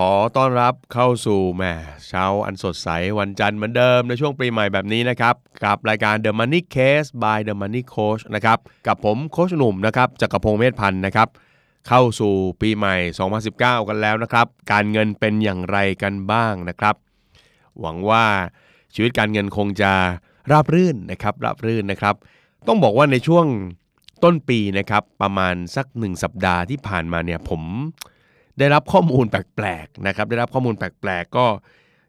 ขอต้อนรับเข้าสู่แหมเช้าอันสดใสวันจันทร์เหมือนเดิมในช่วงปีใหม่แบบนี้นะครับ กับรายการ The Money Case by The Money Coach นะครับกับผมโคชหนุ่มนะครับจักรพงศ์เมธพันธ์นะครับเข้าสู่ปีใหม่ 2019 กันแล้วนะครับ การเงินเป็นอย่างไรกันบ้างนะครับ หวังว่าชีวิตการเงินคงจะราบรื่นนะครับราบรื่นนะครับ ต้องบอกว่าในช่วงต้นปีนะครับประมาณสักหนึ่งสัปดาห์ที่ผ่านมาเนี่ยผม ได้รับข้อมูลแปลกๆนะครับได้รับข้อมูลแปลกๆก็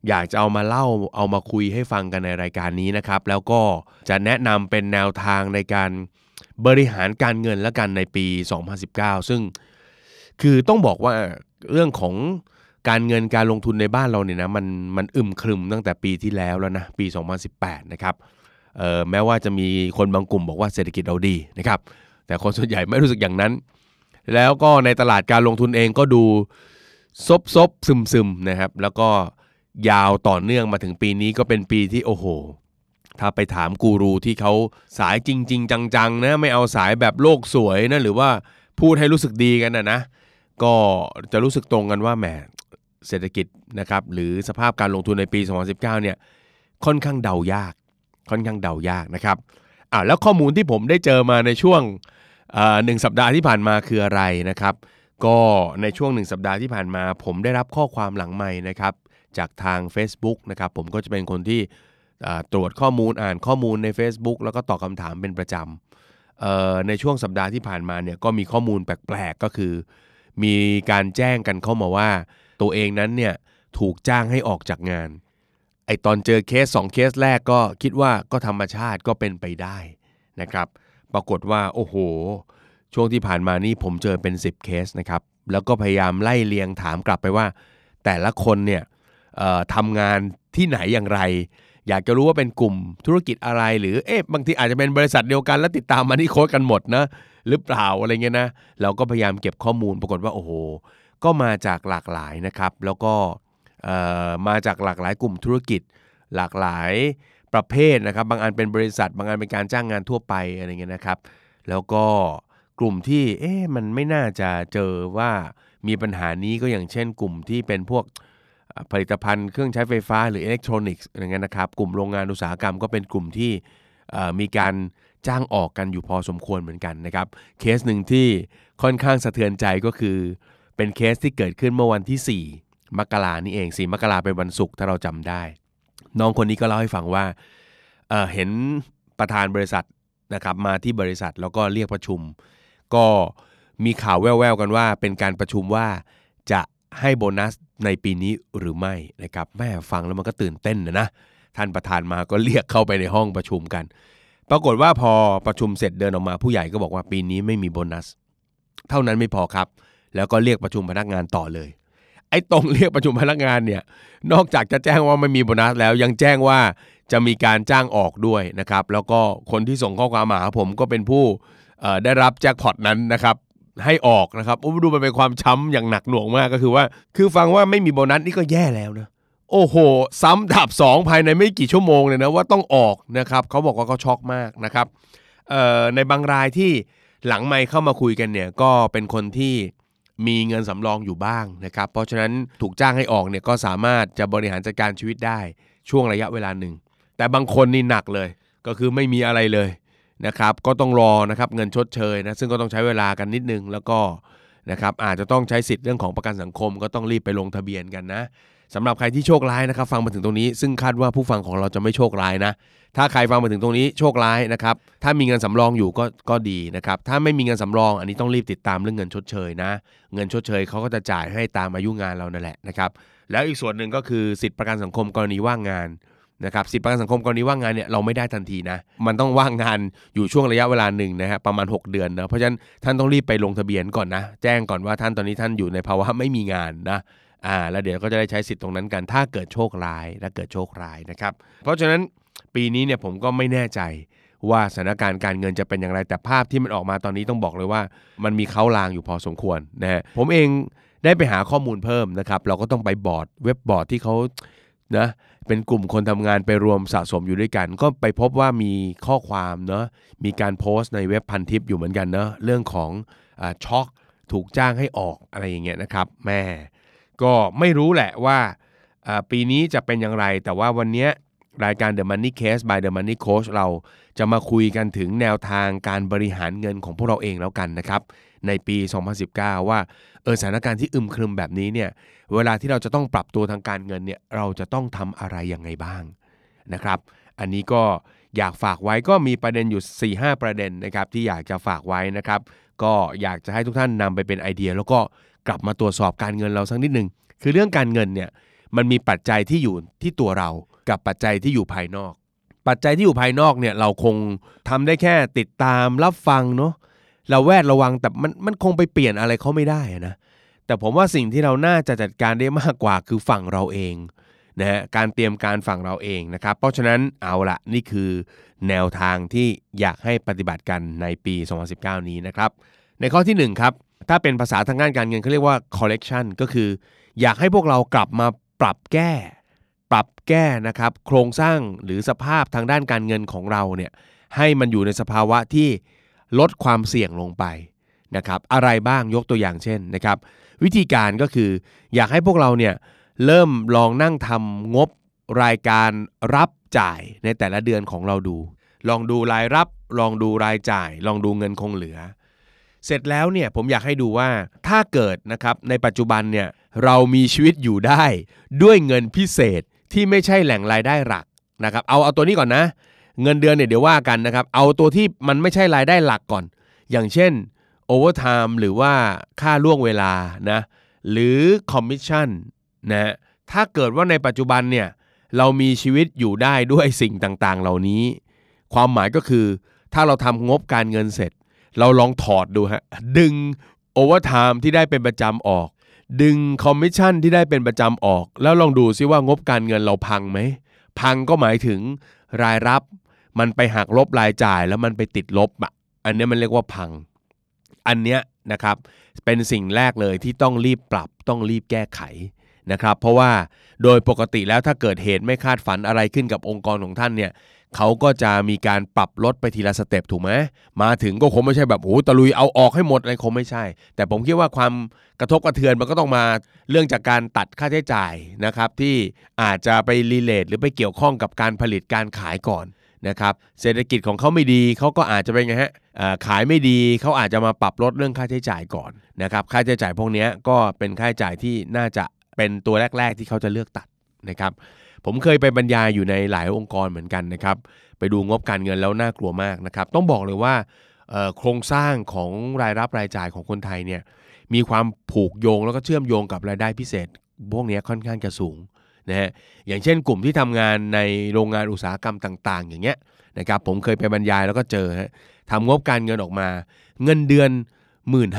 อยากจะเอามาเล่าเอามาคุยให้ฟังกันในรายการนี้นะครับ แล้วก็จะแนะนำเป็นแนวทางในการบริหารการเงินและกันในปี 2019 ซึ่งคือต้องบอกว่าเรื่องของการเงินการลงทุนในบ้านเราเนี่ยนะมันมันอึมครึมตั้งแต่ปีที่แล้วแล้วนะปี 2018 นะครับเอ่อแม้ว่าจะมีคนบางกลุ่มบอกว่าเศรษฐกิจเราดีนะครับแต่คนส่วนใหญ่ไม่รู้สึกอย่างนั้น แล้วก็ในตลาดการลงทุนเองก็ดูซบซบซึมซึมนะครับ แล้วก็ยาวต่อเนื่องมาถึงปีนี้ก็เป็นปีที่โอ้โห ถ้าไปถามกูรูที่เขาสายจริง ๆ จังๆนะไม่เอาสายแบบโลกสวยนะหรือว่าพูดให้รู้สึกดีกันนะนะก็จะรู้สึกตรงกันว่าแหมเศรษฐกิจนะครับหรือสภาพการลงทุนในปี 2019 เนี่ยค่อนข้างเดายาก ค่อนข้างเดายากนะครับอ่าแล้วข้อมูลที่ผมได้เจอมาในช่วง หนึ่งสัปดาห์ที่ผ่านมาคืออะไรนะครับ ก็ในช่วงหนึ่งสัปดาห์ที่ผ่านมา ผมได้รับข้อความหลังใหม่นะครับ จากทาง Facebook นะครับ ผมก็จะเป็นคนที่ตรวจข้อมูลอ่านข้อมูลใน Facebook แล้วก็ตอบคำถามเป็นประจำในช่วงสัปดาห์ที่ผ่านมาเนี่ยก็มีข้อมูลแปลกๆก็คือ มีการแจ้งกันเข้ามาว่า ตัวเองนั้นเนี่ยถูกจ้างให้ออกจากงานไอตอนเจอเคส 2 เคสแรกก็คิดว่าก็ธรรมชาติก็เป็นไปได้นะครับ ปรากฏว่าโอ้โห ช่วงที่ผ่านมานี่ผมเจอเป็น 10 เคสนะครับ แล้วก็พยายามไล่เลียงถามกลับไปว่า แต่ละคนเนี่ยทำงานที่ไหนอย่างไร อยากจะรู้ว่าเป็นกลุ่มธุรกิจอะไร หรือเอ๊ะบางทีอาจจะเป็นบริษัทเดียวกัน แล้วติดตามมาที่โค้ดกันหมดนะหรือเปล่าอะไรเงี้ยนะเราก็พยายามเก็บข้อมูลปรากฏว่าโอ้โหก็มาจากหลากหลายนะครับ แล้วก็มาจากหลากหลายกลุ่มธุรกิจ หลากหลาย ประเภทนะครับ บางอันเป็นบริษัท บางอันเป็นการจ้างงานทั่วไปอะไรเงี้ยนะครับ แล้วก็กลุ่มที่เอ๊ะมันไม่น่าจะเจอว่ามีปัญหานี้ก็อย่างเช่น กลุ่มที่เป็นพวกผลิตภัณฑ์เครื่องใช้ไฟฟ้าหรืออิเล็กทรอนิกส์อะไรเงี้ยนะครับกลุ่มโรงงานอุตสาหกรรมก็เป็นกลุ่มที่มีการจ้างออกกันอยู่พอสมควรเหมือนกันนะครับเคสหนึ่งที่ค่อนข้างสะเทือนใจก็คือเป็นเคสที่เกิดขึ้นเมื่อวันที่ 4 มกรานี่เอง 4 มกราเป็นวันศุกร์ถ้าเราจำได้ น้องคนนี้ก็เล่าให้ฟังว่าเเห็นประธานบริษัทนะครับมาที่บริษัทแล้วก็เรียกประชุม ก็มีข่าวแว่วๆกันว่า เป็นการประชุมว่าจะให้โบนัสในปีนี้หรือไม่นะครับแม่ฟังแล้วมันก็ตื่นเต้นนะนะท่านประธานมาก็เรียกเข้าไปในห้องประชุมกัน ปรากฏว่าพอประชุมเสร็จเดินออกมาผู้ใหญ่ก็บอกว่าปีนี้ไม่มีโบนัส เท่านั้นไม่พอครับ แล้วก็เรียกประชุมพนักงานต่อเลย ไอ้ตรงเรียกประชุมพนักงานเนี่ยนอกจากจะแจ้งว่าไม่มีโบนัสแล้วยังแจ้งว่าจะมีการจ้างออกด้วยนะครับ แล้วก็คนที่ส่งข้อความมาหาผมก็เป็นผู้ได้รับแจ็คพอตนั้นนะครับให้ออกนะครับโอ้ดูมันเป็นความช้ำอย่างหนักหน่วงมากก็คือว่า คือฟังว่าไม่มีโบนัสนี่ก็แย่แล้วนะโอ้โห ซ้ำดับสองภายในไม่กี่ชั่วโมงเลยนะว่าต้องออกนะครับเขาบอกว่าเขาช็อกมากนะครับในบางรายที่หลังไม่เข้ามาคุยกันเนี่ยก็เป็นคนที่ มีเงินสำรองอยู่บ้างนะครับ เพราะฉะนั้นถูกจ้างให้ออกเนี่ยก็สามารถจะบริหารจัดการชีวิตได้ช่วงระยะเวลาหนึ่ง แต่บางคนนี่หนักเลยก็คือไม่มีอะไรเลยนะครับ ก็ต้องรอนะครับเงินชดเชยนะซึ่งก็ต้องใช้เวลากันนิดนึงแล้วก็ นะครับอาจจะต้องใช้สิทธิ์เรื่องของประกันสังคมก็ต้องรีบไปลงทะเบียนกันนะสำหรับใครที่โชคร้ายนะครับฟังมาถึงตรงนี้ ซึ่งคาดว่าผู้ฟังของเราจะไม่โชคร้ายนะ ถ้าใครฟังมาถึงตรงนี้โชคร้ายนะครับถ้ามีเงินสำรองอยู่ก็ก็ดีนะครับถ้าไม่มีเงินสำรอง อันนี้ต้องรีบติดตามเรื่องเงินชดเชยนะ เงินชดเชยเขาก็จะจ่ายให้ตามอายุงานเรานั่นแหละนะครับแล้วอีกส่วนหนึ่งก็คือสิทธิประกันสังคมกรณีว่างงาน นะครับสิทธิประกันสังคมกรณีว่างงานเนี่ยเราไม่ได้ทันทีนะ มันต้องว่างงานอยู่ช่วงระยะเวลาหนึ่งนะฮะประมาณ 6 เดือนนะเพราะฉะนั้นท่านต้องรีบไปลงทะเบียนก่อนนะ แจ้งก่อนว่าท่านตอนนี้ท่านอยู่ในภาวะไม่มีงานนะอ่าแล้วเดี๋ยวก็จะได้ใช้สิทธิ์ตรงนั้นกัน ถ้าเกิดโชคร้ายและเกิดโชคร้ายนะครับ เพราะฉะนั้นปีนี้เนี่ยผมก็ไม่แน่ใจว่าสถานการณ์การเงินจะเป็นอย่างไรแต่ภาพที่มันออกมาตอนนี้ต้องบอกเลยว่า มันมีเขาลางอยู่พอสมควรนะฮะผมเองได้ไปหาข้อมูลเพิ่มนะครับ เราก็ต้องไปบอร์ดเว็บบอร์ดที่เขานะ เป็นกลุ่มคนทำงานไปรวมสะสมอยู่ด้วยกัน ก็ไปพบว่ามีข้อความเนาะมีการโพสต์ในเว็บพันทิปอยู่เหมือนกันเนาะเรื่องของอช็อกถูกจ้างให้ออกอะไรอย่างเงี้ยนะครับแม่ก็ไม่รู้แหละว่าปีนี้จะเป็นอย่างไร แต่ว่าวันเนี้ย รายการ The Money Case by The Money Coach เราจะมาคุยกันถึงแนวทางการบริหารเงินของพวกเราเองแล้วกันนะครับ ในปี 2019 ว่าเออสถานการณ์ที่อึมครึมแบบนี้เนี่ยเวลาที่เราจะต้องปรับตัวทางการเงินเนี่ยเราจะต้องทำอะไรยังไงบ้างนะครับ อันนี้ก็อยากฝากไว้ก็มีประเด็นอยู่ 4-5 ประเด็นนะครับที่อยากจะฝากไว้นะครับ ก็อยากจะให้ทุกท่านนำไปเป็นไอเดีย แล้วก็กลับมาตรวจสอบการเงินเราสักนิดหนึ่งคือเรื่องการเงินเนี่ยมันมีปัจจัยที่อยู่ที่ตัวเรา กับปัจจัยที่อยู่ภายนอก ปัจจัยที่อยู่ภายนอกเนี่ยเราคงทำได้แค่ติดตามรับฟังเนาะเราแวดระวังแต่มันมันคงไปเปลี่ยนอะไรเขาไม่ได้นะแต่ผมว่าสิ่งที่เราน่าจะจัดการได้มากกว่าคือฝั่งเราเองนะฮะการเตรียมการฝั่งเราเองนะครับ เพราะฉะนั้นเอาละนี่คือแนวทางที่อยากให้ปฏิบัติกันในปี 2019 นี้นะครับ ในข้อที่ 1 ครับ ถ้าเป็นภาษาทางด้านการเงินเขาเรียกว่า collection ก็คือ อยากให้พวกเรากลับมาปรับแก้ ปรับแก้นะครับโครงสร้างหรือสภาพทางด้านการเงินของเราเนี่ยให้มันอยู่ในสภาวะที่ลดความเสี่ยงลงไปนะครับอะไรบ้างยกตัวอย่างเช่นนะครับวิธีการก็คืออยากให้พวกเราเนี่ยเริ่มลองนั่งทำงบรายการรับจ่ายในแต่ละเดือนของเราดู ลองดูรายรับ ลองดูรายจ่าย ลองดูเงินคงเหลือ เสร็จแล้วเนี่ยผมอยากให้ดูว่าถ้าเกิดนะครับในปัจจุบันเนี่ยเรามีชีวิตอยู่ได้ด้วยเงินพิเศษ ที่ไม่ใช่แหล่งรายได้หลักนะครับเอาเอาตัวนี้ก่อนนะ เงินเดือนเนี่ยเดี๋ยวว่ากันนะครับ เอาตัวที่มันไม่ใช่รายได้หลักก่อน อย่างเช่นโอเวอร์ไทม์หรือว่าค่าล่วงเวลานะหรือคอมมิชชั่นนะถ้าเกิดว่าในปัจจุบันเนี่ยเรามีชีวิตอยู่ได้ด้วยสิ่งต่างๆ เหล่านี้ ความหมายก็คือ ถ้าเราทำงบการเงินเสร็จ เราลองถอดดูฮะดึงโอเวอร์ไทม์ที่ได้เป็นประจำออก ดึงคอมมิชชั่นที่ได้เป็นประจำออก แล้วลองดูซิว่างบการเงินเราพังไหม พังก็หมายถึงรายรับ มันไปหักลบรายจ่ายแล้วมันไปติดลบอะอันนี้มันเรียกว่าพัง อันเนี้ยนะครับ เป็นสิ่งแรกเลยที่ต้องรีบปรับต้องรีบแก้ไขนะครับ เพราะว่าโดยปกติแล้วถ้าเกิดเหตุไม่คาดฝันอะไรขึ้นกับองค์กรของท่านเนี่ย เขาก็จะมีการปรับลดไปทีละสเต็ปถูกไหมมาถึงก็คงไม่ใช่แบบโอ้ตะลุยเอาออกให้หมดอะไรคงไม่ใช่ แต่ผมคิดว่าความกระทบกระเทือนมันก็ต้องมาเรื่องจากการตัดค่าใช้จ่ายนะครับที่อาจจะไปรีเลทหรือไปเกี่ยวข้องกับการผลิตการขายก่อนนะครับเศรษฐกิจของเขาไม่ดีเขาก็อาจจะเป็นไงฮะขายไม่ดีเขาอาจจะมาปรับลดเรื่องค่าใช้จ่ายก่อนนะครับค่าใช้จ่ายพวกนี้ก็เป็นค่าใช้จ่ายที่น่าจะเป็นตัวแรก ๆ ที่เขาจะเลือกตัดนะครับ ผมเคยไปบรรยายอยู่ในหลายองค์กรเหมือนกันนะครับ ไปดูงบการเงินแล้วน่ากลัวมากนะครับ ต้องบอกเลยว่าโครงสร้างของรายรับรายจ่ายของคนไทยเนี่ยมีความผูกโยงแล้วก็เชื่อมโยงกับรายได้พิเศษ พวกนี้ค่อนข้างจะสูงนะฮะอย่างเช่นกลุ่มที่ทำงานในโรงงานอุตสาหกรรมต่าง ๆ อย่างเงี้ยนะครับผมเคยไปบรรยายแล้วก็เจอฮะทำงบการเงินออกมา เงินเดือน 1 5ื่น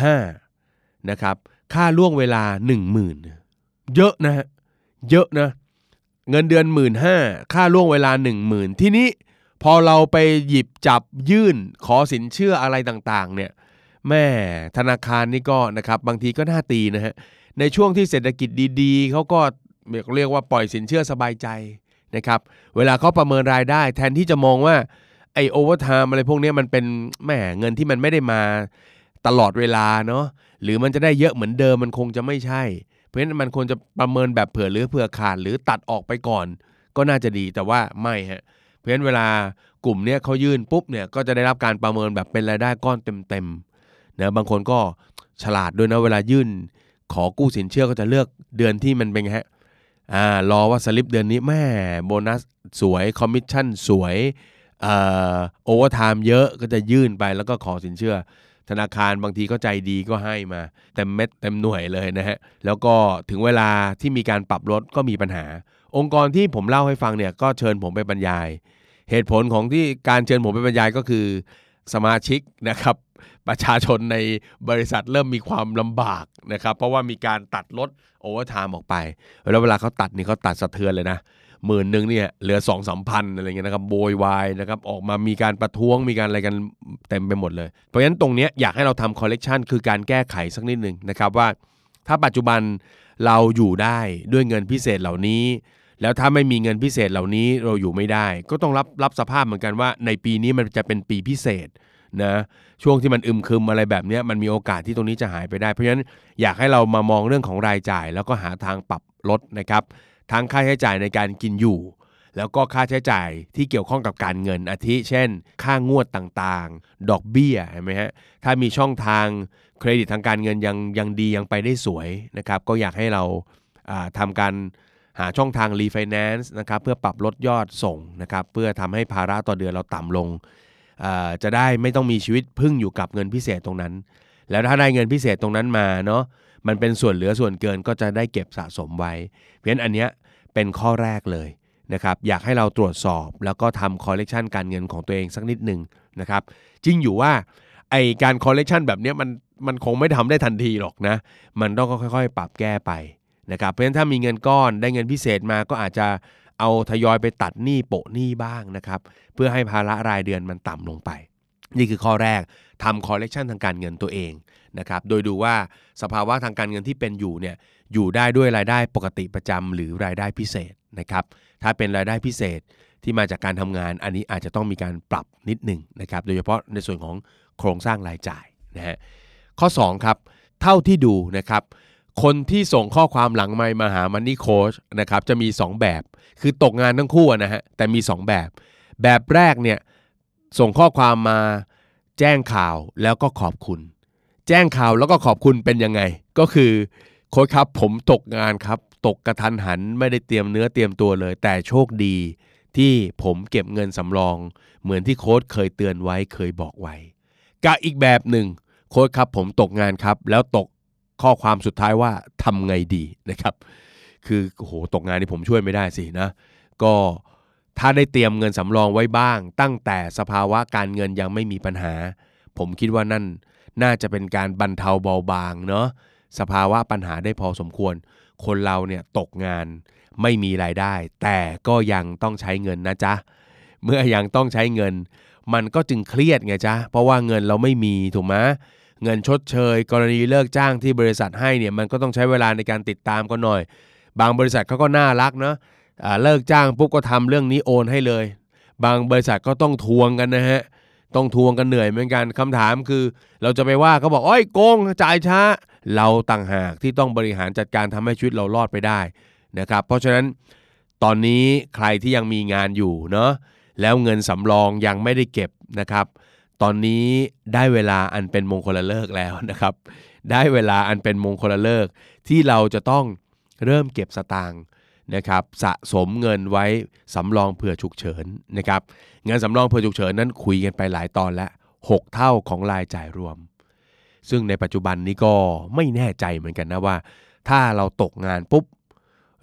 นะครับค่าล่วงเวลา 1 0,000 เยอะนะฮะเยอะนะ เงินเดือน1 5ื่นค่าล่วงเวลา 1 0,000 ที่นี้พอเราไปหยิบจับยื่นขอสินเชื่ออะไรต่างๆ เนี่ยแม่ธนาคารนี่ก็นะครับบางทีก็น่าตีนะฮะในช่วงที่เศรษฐกิจดีๆเขาก็เรียกว่าปล่อยสินเชื่อสบายใจนะครับเวลาเขาประเมินรายได้ แทนที่จะมองว่าไอ overtime อะไรพวกนี้มันเป็นแหมเงินที่มันไม่ได้มาตลอดเวลาเนาะหรือมันจะได้เยอะเหมือนเดิมมันคงจะไม่ใช่ เพราะฉะนั้นมันควรจะประเมินแบบเผื่อเหลือเผื่อขาดหรือตัดออกไปก่อน ก็น่าจะดีแต่ว่าไม่ฮะเพราะฉะนั้นเวลากลุ่มเนี้ยเขายื่นปุ๊บเนี่ยก็จะได้รับการประเมินแบบเป็นรายได้ก้อนเต็มๆนะบางคนก็ฉลาดด้วยนะเวลายื่น ขอกู้สินเชื่อก็จะเลือกเดือนที่มันเป็นไงฮะอ่ารอว่าสลิปเดือนนี้แม่โบนัสสวยคอมมิชชั่นสวยเอ่อ overtime เยอะก็จะยื่นไปแล้วก็ขอสินเชื่อ ธนาคารบางทีก็ใจดีก็ให้มาเต็มเม็ดเต็มหน่วยเลยนะฮะแล้วก็ถึงเวลาที่มีการปรับลดก็มีปัญหา องค์กรที่ผมเล่าให้ฟังเนี่ยก็เชิญผมไปบรรยาย เหตุผลของที่การเชิญผมไปบรรยายก็คือ สมาชิกนะครับปประชาชนในบริษัทเริ่มมีความลำบากนะครับ เพราะว่ามีการตัดลด overtime ออกไป แล้วเวลาเขาตัดนี่เขาตัดสะเทือนเลยนะ หมื่นหนึ่งเนี่ยเหลือสองสามพันอะไรเงี้ยนะครับโวยวายนะครับออกมามีการประท้วงมีการอะไรกันเต็มไปหมดเลย เพราะฉะนั้นตรงเนี้ยอยากให้เราทำ correction คือการแก้ไขสักนิดหนึ่งนะครับว่า ถ้าปัจจุบันเราอยู่ได้ด้วยเงินพิเศษเหล่านี้ แล้วถ้าไม่มีเงินพิเศษเหล่านี้เราอยู่ไม่ได้ ก็ต้องรับรับสภาพเหมือนกันว่า ในปีนี้มันจะเป็นปีพิเศษนะช่วงที่มันอึมครึมอะไรแบบนี้มันมีโอกาสที่ตรงนี้จะหายไปได้ เพราะฉะนั้นอยากให้เรามามองเรื่องของรายจ่าย แล้วก็หาทางปรับลดนะครับ ทั้งค่าใช้จ่ายในการกินอยู่ แล้วก็ค่าใช้จ่ายที่เกี่ยวข้องกับการเงินอาทิ เช่น ค่างวดต่างๆ ดอกเบี้ยเห็นไหมฮะถ้ามีช่องทางเครดิตทางการเงินยังยังดียังไปได้สวยนะครับก็อยากให้เราอ่าทำการหาช่องทางรีไฟแนนซ์นะครับเพื่อปรับลดยอดส่งนะครับเพื่อทำให้ภาระต่อเดือนเราต่ำลง จะได้ไม่ต้องมีชีวิตพึ่งอยู่กับเงินพิเศษตรงนั้น แล้วถ้าได้เงินพิเศษตรงนั้นมาเนาะ มันเป็นส่วนเหลือส่วนเกินก็จะได้เก็บสะสมไว้ เพราะฉะนั้นอันเนี้ยเป็นข้อแรกเลยนะครับอยากให้เราตรวจสอบแล้วก็ทำ correction การเงินของตัวเองสักนิดหนึ่งนะครับจริงอยู่ว่าไอการ correction แบบเนี้ยมันมันคงไม่ทำได้ทันทีหรอกนะ มันต้องค่อยๆ ปรับแก้ไปนะครับเพราะฉะนั้นถ้ามีเงินก้อนได้เงินพิเศษมาก็อาจจะเอาทยอยไปตัดหนี้โปะหนี้บ้างนะครับเพื่อให้ภาระรายเดือนมันต่ำลงไป นี่คือข้อแรกทำ correction ทางการเงินตัวเองนะครับโดยดูว่าสภาวะทางการเงินที่เป็นอยู่เนี่ยอยู่ได้ด้วยรายได้ปกติประจำหรือรายได้พิเศษนะครับถ้าเป็นรายได้พิเศษที่มาจากการทำงาน อันนี้อาจจะต้องมีการปรับนิดหนึ่งนะครับโดยเฉพาะในส่วนของโครงสร้างรายจ่ายนะฮะข้อ 2 ครับ เท่าที่ดูนะครับคนที่ส่งข้อความหลังไมมาหามันนี่โค้ชนะครับจะมี 2 แบบ คือตกงานทั้งคู่นะฮะแต่มี 2 แบบ แบบแรกเนี่ย ส่งข้อความมาแจ้งข่าวแล้วก็ขอบคุณ แจ้งข่าวแล้วก็ขอบคุณเป็นยังไง ก็คือโค้ชครับผมตกงานครับ ตกกระทันหันไม่ได้เตรียมเนื้อเตรียมตัวเลย แต่โชคดีที่ผมเก็บเงินสำรอง เหมือนที่โค้ชเคยเตือนไว้เคยบอกไว้กับอีกแบบหนึ่งโค้ชครับผมตกงานครับ แล้วตกข้อความสุดท้ายว่าทำไงดีนะครับ คือโหตกงานนี่ผมช่วยไม่ได้สินะ ก็ ถ้าได้เตรียมเงินสำรองไว้บ้าง ตั้งแต่สภาวะการเงินยังไม่มีปัญหา ผมคิดว่านั่นน่าจะเป็นการบรรเทาเบาบางเนาะสภาวะปัญหาได้พอสมควร คนเราเนี่ยตกงานไม่มีรายได้ แต่ก็ยังต้องใช้เงินนะจ๊ะ เมื่อยังต้องใช้เงิน มันก็จึงเครียดไงจ๊ะ เพราะว่าเงินเราไม่มีถูกไหมเงินชดเชย กรณีเลิกจ้างที่บริษัทให้เนี่ยมันก็ต้องใช้เวลาในการติดตามก็หน่อย บางบริษัทเขาก็น่ารักเนาะ เลิกจ้างปุ๊บก็ทำเรื่องนี้โอนให้เลย บางบริษัทก็ต้องทวงกันนะฮะต้องทวงกันเหนื่อยเหมือนกันคำถามคือ เราจะไปว่าเขาบอกโอ้ยโกงจ่ายช้า เราต่างหากที่ต้องบริหารจัดการทำให้ชีวิตเรารอดไปได้นะครับ เพราะฉะนั้นตอนนี้ใครที่ยังมีงานอยู่เนาะแล้วเงินสำรองยังไม่ได้เก็บนะครับ ตอนนี้ได้เวลาอันเป็นมงคลเลิกแล้วนะครับ ได้เวลาอันเป็นมงคลเลิกที่เราจะต้องเริ่มเก็บสตางค์ นะครับสะสมเงินไว้สำรองเผื่อฉุกเฉินนะครับเงินสำรองเผื่อฉุกเฉินนั้นคุยกันไปหลายตอนแล้ว6เท่าของรายจ่ายรวม ซึ่งในปัจจุบันนี้ก็ไม่แน่ใจเหมือนกันนะว่า ถ้าเราตกงานปุ๊บ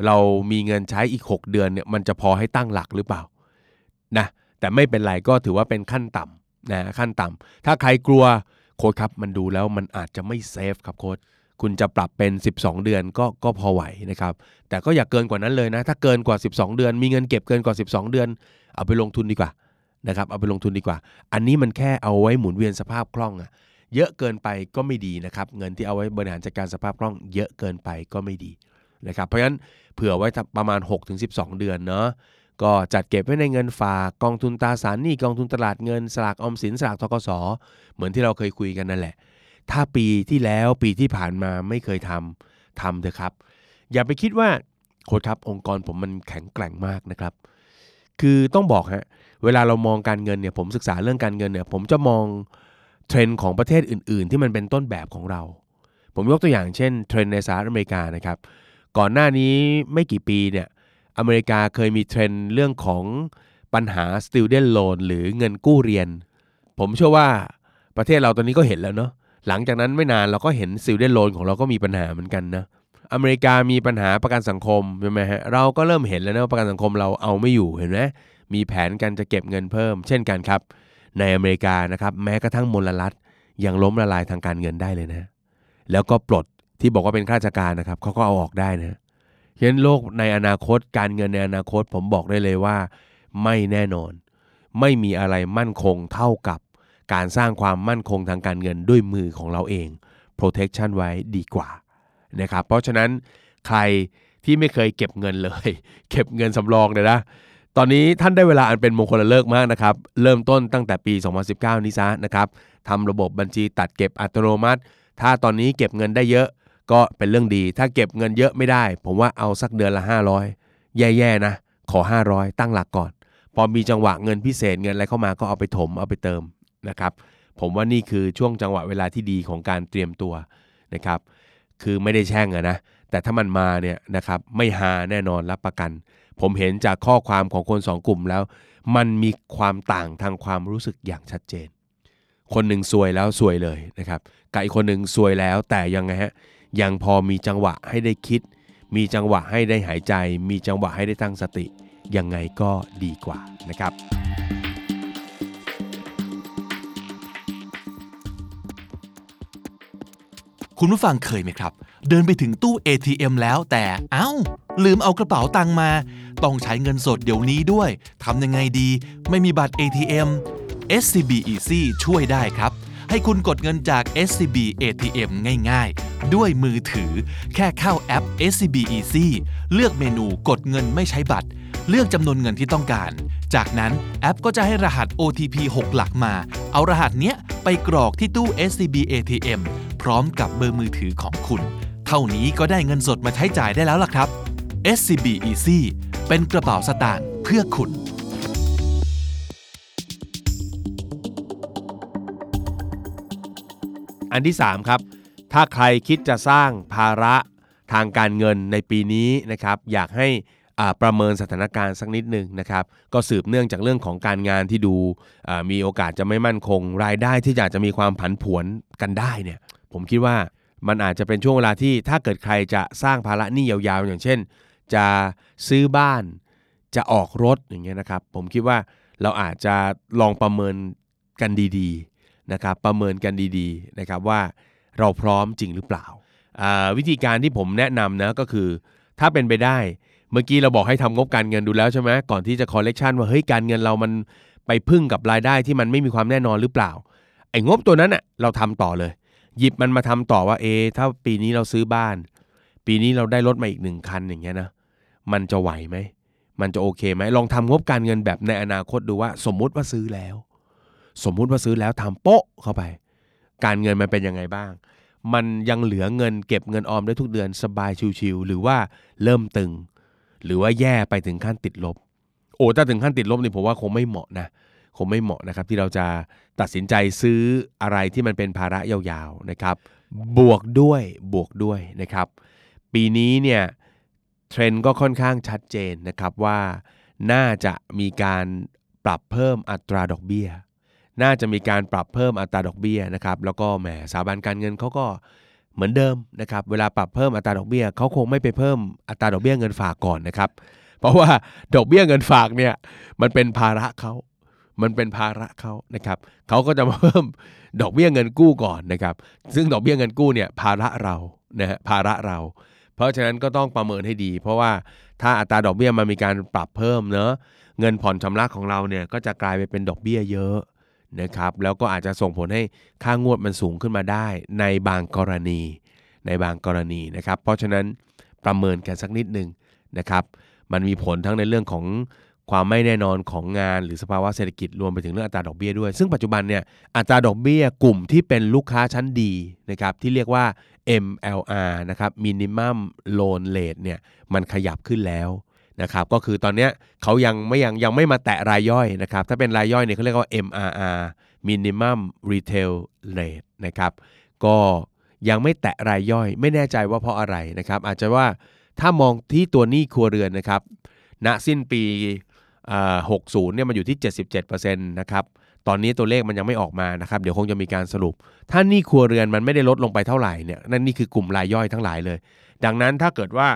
เรามีเงินใช้อีก 6 เดือนเนี่ยมันจะพอให้ตั้งหลักหรือเปล่านะแต่ไม่เป็นไรก็ถือว่าเป็นขั้นต่ำนะขั้นต่ำถ้าใครกลัวโค้ดครับมันดูแล้วมันอาจจะไม่เซฟครับโค้ด คุณจะปรับเป็น 12 เดือนก็ก็พอไหวนะครับ แต่ก็อย่าเกินกว่านั้นเลยนะ ถ้าเกินกว่า 12 เดือน มีเงินเก็บเกินกว่า 12 เดือน เอาไปลงทุนดีกว่านะครับ เอาไปลงทุนดีกว่า อันนี้มันแค่เอาไว้หมุนเวียนสภาพคล่องอะเยอะเกินไปก็ไม่ดีนะครับ เงินที่เอาไว้บริหารจัดการสภาพคล่อง เยอะเกินไปก็ไม่ดีนะครับ เพราะฉะนั้นเผื่อไว้ประมาณ 6-12 เดือนเนาะก็จัดเก็บไว้ในเงินฝากกองทุนตราสารหนี้กองทุนตลาดเงินสลากออมสินสลากทกสเหมือนที่เราเคยคุยกันนั่นแหละ ถ้าปีที่แล้วปีที่ผ่านมาไม่เคยทำทำเถอะครับ อย่าไปคิดว่าโค้ชครับองค์กรผมมันแข็งแกร่งมากนะครับ คือต้องบอกฮะเวลาเรามองการเงินเนี่ยผมศึกษาเรื่องการเงินเนี่ยผมจะมองเทรนด์ของประเทศอื่น ๆ ที่มันเป็นต้นแบบของเรา ผมยกตัวอย่างเช่นเทรนด์ในสหรัฐอเมริกานะครับก่อนหน้านี้ไม่กี่ปีเนี่ยอเมริกาเคยมีเทรนด์เรื่องของปัญหา student loan หรือเงินกู้เรียน ผมเชื่อว่าประเทศเราตอนนี้ก็เห็นแล้วเนาะ หลังจากนั้นไม่นานเราก็เห็น student loan ของเราก็มีปัญหาเหมือนกันนะอเมริกามีปัญหาประกันสังคมใช่ไหมฮะเราก็เริ่มเห็นแล้วนะว่าประกันสังคมเราเอาไม่อยู่เห็นไหมมีแผนการจะเก็บเงินเพิ่ม เช่นกันครับ ในอเมริกานะครับแม้กระทั่งมลรัฐยังล้มละลายทางการเงินได้เลยนะ แล้วก็ปลดที่บอกว่าเป็นข้าราชการนะครับเขาก็เอาออกได้นะฉะนั้นโลกในอนาคตการเงินในอนาคตผมบอกได้เลยว่า ไม่แน่นอน ไม่มีอะไรมั่นคงเท่ากับ การสร้างความมั่นคงทางการเงินด้วยมือของเราเอง protection ไว้ดีกว่านะครับเพราะฉะนั้นใครที่ไม่เคยเก็บเงินเลย เก็บเงินสำรองเลยนะตอนนี้ท่านได้เวลาอันเป็นมงคลเลิกมากนะครับ เริ่มต้นตั้งแต่ปี 2019 นี้ซะนะครับทำระบบบัญชีตัดเก็บอัตโนมัติ ถ้าตอนนี้เก็บเงินได้เยอะก็เป็นเรื่องดี ถ้าเก็บเงินเยอะไม่ได้ ผมว่าเอาสักเดือนละ 500 แย่ๆนะ ขอ 500 ตั้งหลักก่อน พอมีจังหวะเงินพิเศษเงินอะไรเข้ามาก็เอาไปถมเอาไปเติม นะครับ ผมว่านี่คือช่วงจังหวะเวลาที่ดีของการเตรียมตัวนะครับ คือไม่ได้แช่งอะนะ แต่ถ้ามันมาเนี่ยนะครับไม่หาแน่นอนรับประกัน ผมเห็นจากข้อความของคนสองกลุ่มแล้ว มันมีความต่างทางความรู้สึกอย่างชัดเจน คนหนึ่งซวยแล้วซวยเลยนะครับกับอีกคนหนึ่งซวยแล้วแต่ยังไงฮะยังพอมีจังหวะให้ได้คิด มีจังหวะให้ได้หายใจ มีจังหวะให้ได้ตั้งสติ ยังไงก็ดีกว่านะครับ คุณผู้ฟังเคยไหมครับ เดินไปถึงตู้ ATM แล้วแต่เอ้า ลืมเอากระเป๋าตังมา ต้องใช้เงินสดเดี๋ยวนี้ด้วยทำยังไงดี ไม่มีบัตร ATM SCB Easy ช่วยได้ครับ ให้คุณกดเงินจาก SCB ATM ง่ายๆ ด้วยมือถือ แค่เข้าแอป SCB Easy เลือกเมนูกดเงินไม่ใช้บัตร เลือกจำนวนเงินที่ต้องการ จากนั้นแอปก็จะให้รหัส OTP 6 หลักมา เอารหัสเนี้ยไปกรอกที่ตู้ SCB ATM พร้อมกับเบอร์มือถือของคุณ เท่านี้ก็ได้เงินสดมาใช้จ่ายได้แล้วล่ะครับ SCB Easy เป็นกระเป๋าสตางค์เพื่อคุณอันที่ 3 ครับ ถ้าใครคิดจะสร้างภาระทางการเงินในปีนี้นะครับ อยากให้ ประเมินสถานการณ์สักนิดหนึ่งนะครับ ก็สืบเนื่องจากเรื่องของการงานที่ดูมีโอกาสจะไม่มั่นคง รายได้ที่อาจจะมีความผันผวนกันได้เนี่ย ผมคิดว่ามันอาจจะเป็นช่วงเวลาที่ถ้าเกิดใครจะสร้างภาระหนี้ยาวๆ อย่างเช่น จะซื้อบ้านจะออกรถอย่างเงี้ยนะครับ ผมคิดว่าเราอาจจะลองประเมินกันดีๆนะครับประเมินกันดีๆนะครับว่าเราพร้อมจริงหรือเปล่า วิธีการที่ผมแนะนำนะก็คือถ้าเป็นไปได้ มื่อกี้เราบอกให้ทำงบการเงินดูแล้วใช่ไหมก่อนที่จะคอลเลกชันว่าเฮ้ยการเงินเรามันไปพึ่งกับรายได้ที่มันไม่มีความแน่นอนหรือเปล่า ไอ้งบตัวนั้นน่ะเราทำต่อเลย หยิบมันมาทำต่อว่าเอะถ้าปีนี้เราซื้อบ้าน ปีนี้เราได้รถมาอีกหนึ่งคันอย่างเงี้ยนะมันจะไหวไหมมันจะโอเคไหมลองทำงบการเงินแบบในอนาคตดูว่า สมมุติว่าซื้อแล้ว สมมุติว่าซื้อแล้วทำโป๊ะเข้าไป การเงินมันเป็นยังไงบ้าง มันยังเหลือเงินเก็บเงินออมได้ทุกเดือนสบายชิวๆหรือว่าเริ่มตึง หรือว่าแย่ไปถึงขั้นติดลบ โอ้ถ้าถึงขั้นติดลบนี่ผมว่าคงไม่เหมาะนะคงไม่เหมาะนะครับที่เราจะตัดสินใจซื้ออะไรที่มันเป็นภาระยาวๆนะครับบวกด้วยบวกด้วยนะครับ ปีนี้เนี่ยเทรนด์ก็ค่อนข้างชัดเจนนะครับว่าน่าจะมีการปรับเพิ่มอัตราดอกเบี้ย น่าจะมีการปรับเพิ่มอัตราดอกเบี้ยนะครับแล้วก็แหมสถาบันการเงินเขาก็ เหมือนเดิมนะครับเวลาปรับเพิ่มอัตราดอกเบี้ยเขาคงไม่ไปเพิ่มอัตราดอกเบี้ยเงินฝากก่อนนะครับ เพราะว่าดอกเบี้ยเงินฝากเนี่ยมันเป็นภาระเขามันเป็นภาระเขานะครับเขาก็จะมาเพิ่มดอกเบี้ยเงินกู้ก่อนนะครับ ซึ่งดอกเบี้ยเงินกู้เนี่ยภาระเรานะฮะภาระเรา เพราะฉะนั้นก็ต้องประเมินให้ดี เพราะว่าถ้าอัตราดอกเบี้ยมันมีการปรับเพิ่มเนอะเงินผ่อนชำระของเราเนี่ยก็จะกลายไปเป็นดอกเบี้ยเยอะ นะครับแล้วก็อาจจะส่งผลให้ค่างวดมันสูงขึ้นมาได้ ในบางกรณีในบางกรณีนะครับ เพราะฉะนั้นประเมินกันสักนิดหนึ่งนะครับ มันมีผลทั้งในเรื่องของความไม่แน่นอนของงานหรือสภาวะเศรษฐกิจรวมไปถึงเรื่องอัตราดอกเบี้ยด้วย ซึ่งปัจจุบันเนี่ยอัตราดอกเบี้ยกลุ่มที่เป็นลูกค้าชั้นดีนะครับที่เรียกว่า MLR นะครับ Minimum Loan Rate เนี่ยมันขยับขึ้นแล้ว นะครับก็คือตอนเนี้ยเขายังไม่ยังยังไม่มาแตะรายย่อยนะครับถ้าเป็นรายย่อยเนี่ยเขาเรียกว่า MRR Minimum Retail Rate นะครับก็ยังไม่แตะรายย่อย ไม่แน่ใจว่าเพราะอะไรนะครับอาจจะว่าถ้ามองที่ตัวหนี้ครัวเรือนนะครับณสิ้นปี 60 เนี่ยมันอยู่ที่ 77%นะครับตอนนี้ตัวเลขมันยังไม่ออกมานะครับเดี๋ยวคงจะมีการสรุป ถ้านี้ครัวเรือนมันไม่ได้ลดลงไปเท่าไหร่เนี่ยนั่นนี่คือกลุ่มรายย่อยทั้งหลายเลย ดังนั้นถ้าเกิดว่า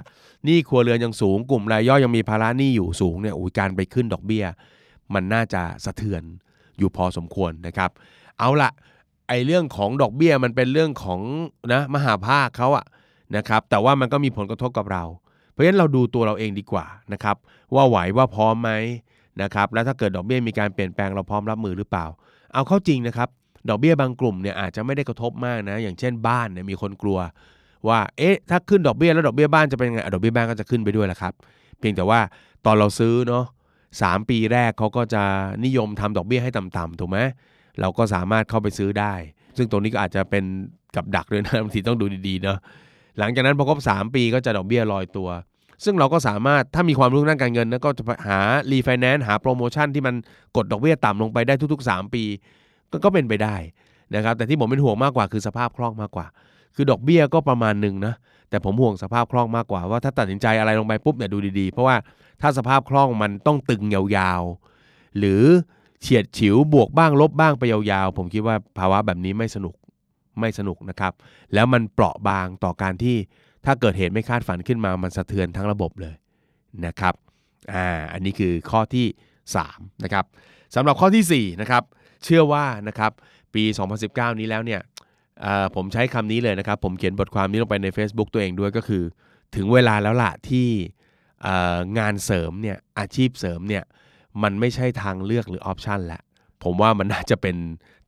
หนี้ครัวเรือนยังสูงกลุ่มรายย่อยยังมีภาระหนี้อยู่สูงเนี่ยอุ้ยการไปขึ้นดอกเบี้ย มันน่าจะสะเทือนอยู่พอสมควรนะครับ เอาละไอ้เรื่องของดอกเบี้ยมันเป็นเรื่องของนะมหาภาคเขาอะนะครับแต่ว่ามันก็มีผลกระทบกับเรา เพราะฉะนั้นเราดูตัวเราเองดีกว่านะครับว่าไหวว่าพร้อมไหมนะครับแล้วถ้าเกิดดอกเบี้ยมีการเปลี่ยนแปลงเราพร้อมรับมือหรือเปล่า เอาเข้าจริงนะครับดอกเบี้ยบางกลุ่มเนี่ยอาจจะไม่ได้กระทบมากนะอย่างเช่นบ้านเนี่ยมีคนกลัว ว่าเอ๊ะถ้าขึ้นดอกเบี้ยแล้วดอกเบี้ยบ้านจะเป็นไงอดอกเบี้ยบ้านก็จะขึ้นไปด้วยแหละครับ เพียงแต่ว่าตอนเราซื้อเนาะสามปีแรกเขาก็จะนิยมทำดอกเบี้ยให้ต่ำๆถูกไหมเราก็สามารถเข้าไปซื้อได้ ซึ่งตรงนี้ก็อาจจะเป็นกับดักด้วยนะบางทีต้องดูดีๆเนาะหลังจากนั้นพอครบ3 ปีก็จะดอกเบี้ยลอยตัว ซึ่งเราก็สามารถถ้ามีความรู้ด้านการเงินนะก็จะหารีไฟแนนซ์หาโปรโมชั่นที่มันกดดอกเบี้ยต่ำลงไปได้ทุกๆ 3 ปีก็เป็นไปได้นะครับแต่ที่ผมเป็นห่วงมากกว่าคือสภาพคล่องมากกว่า คือดอกเบี้ยก็ประมาณหนึ่งนะแต่ผมห่วงสภาพคล่องมากกว่าว่าถ้าตัดสินใจอะไรลงไปปุ๊บเนี่ยดูดีๆ เพราะว่าถ้าสภาพคล่องมันต้องตึงยาวๆ หรือเฉียดฉิวบวกบ้างลบบ้างไปยาวๆ ผมคิดว่าภาวะแบบนี้ไม่สนุกไม่สนุกนะครับ แล้วมันเปราะบางต่อการที่ถ้าเกิดเหตุไม่คาดฝันขึ้นมามันสะเทือนทั้งระบบเลยนะครับอ่าอันนี้คือข้อที่3นะครับสำหรับข้อที่4นะครับเชื่อว่านะครับปี 2019 นี้แล้วเนี่ย ผมใช้คำนี้เลยนะครับ ผมเขียนบทความนี้ลงไปใน Facebook ตัวเองด้วยก็คือ ถึงเวลาแล้วล่ะที่งานเสริมเนี่ยอาชีพเสริมเนี่ยมันไม่ใช่ทางเลือกหรือออปชันล้วผมว่ามันน่าจะเป็น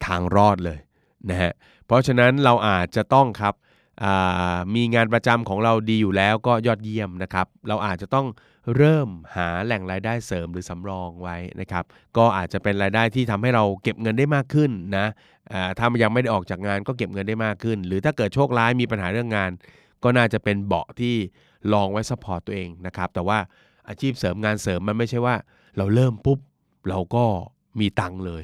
ทางรอดเลยนะฮะเพราะฉะนั้นเราอาจจะต้องครับมีงานประจำของเราดีอยู่แล้วก็ยอดเยี่ยมนะครับ เราอาจจะต้องเริ่มหาแหล่งรายได้เสริมหรือสำรองไว้นะครับ ก็อาจจะเป็นรายได้ที่ทำให้เราเก็บเงินได้มากขึ้นนะ อ่าถ้ายังไม่ได้ออกจากงานก็เก็บเงินได้มากขึ้น หรือถ้าเกิดโชคร้ายมีปัญหาเรื่องงาน ก็น่าจะเป็นเบาะที่รองไว้ support ตัวเองนะครับ แต่ว่าอาชีพเสริมงานเสริมมันไม่ใช่ว่า เราเริ่มปุ๊บเราก็มีตังค์เลย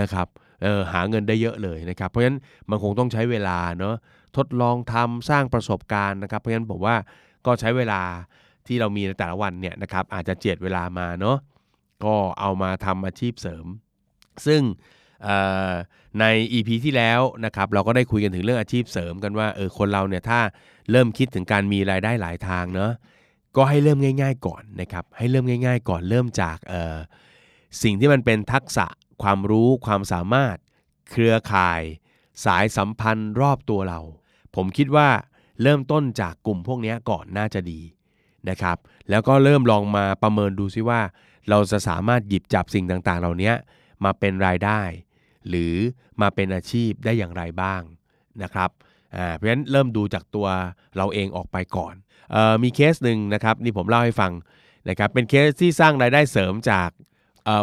นะครับออหาเงินได้เยอะเลยนะครับ เพราะฉะนั้นมันคงต้องใช้เวลาเนาะทดลองทำสร้างประสบการณ์นะครับ เพราะฉะนั้นผมว่าก็ใช้เวลาที่เรามีในแต่ละวันเนี่ยนะครับอาจจะเจียดเวลามาเนาะก็เอามาทำอาชีพเสริม ซึ่ง ใน EP ที่แล้วนะครับเราก็ได้คุยกันถึงเรื่องอาชีพเสริมกันว่าเออคนเราเนี่ยถ้าเริ่มคิดถึงการมีรายได้หลายทางเนาะก็ให้เริ่มง่าย ๆ ก่อนนะครับให้เริ่มง่าย ๆ ก่อนเริ่มจากสิ่งที่มันเป็นทักษะความรู้ความสามารถ เครือข่าย สายสัมพันธ์รอบตัวเรา ผมคิดว่าเริ่มต้นจากกลุ่มพวกนี้ก่อนน่าจะดีนะครับ แล้วก็เริ่มลองมาประเมินดูซิว่า เราจะสามารถหยิบจับสิ่งต่างๆ เหล่านี้มาเป็นรายได้ หรือมาเป็นอาชีพได้อย่างไรบ้างนะครับเพราะฉะนั้นเริ่มดูจากตัวเราเองออกไปก่อนออมีเคสหนึ่งนะครับนี่ผมเล่าให้ฟังนะครับเป็นเคสที่สร้างรายได้เสริมจาก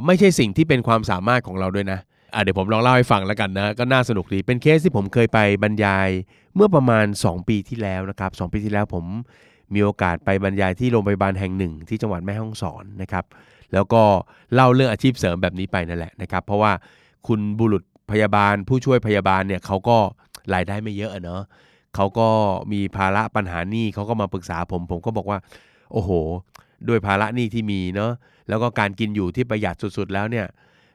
ไม่ใช่สิ่งที่เป็นความสามารถของเราด้วยนะะเดี๋ยวผมลองเล่าให้ฟังแล้วกันนะก็น่าสนุกดีเป็นเคสที่ผมเคยไปบรรยายเมื่อประมาณ 2 ปีที่แล้วนะครับสปีที่แล้วผมมีโอกาสไปบรรยายที่โรงพยาบาลแห่งหนึ่ง ที่จังหวัดแม่ฮ่องสอนนะครับแล้วก็เล่าเรื่องอาชีพเสริมแบบนี้ไปนั่นแหละนะครับเพราะว่า คุณบุรุษพยาบาล ผู้ช่วยพยาบาลเนี่ยเขาก็รายได้ไม่เยอะเนาะเขาก็มีภาระปัญหาหนี้เขาก็มาปรึกษาผม ผมก็บอกว่า โอ้โห ด้วยภาระหนี้ที่มีเนาะแล้วก็การกินอยู่ที่ประหยัดสุดๆ แล้วเนี่ย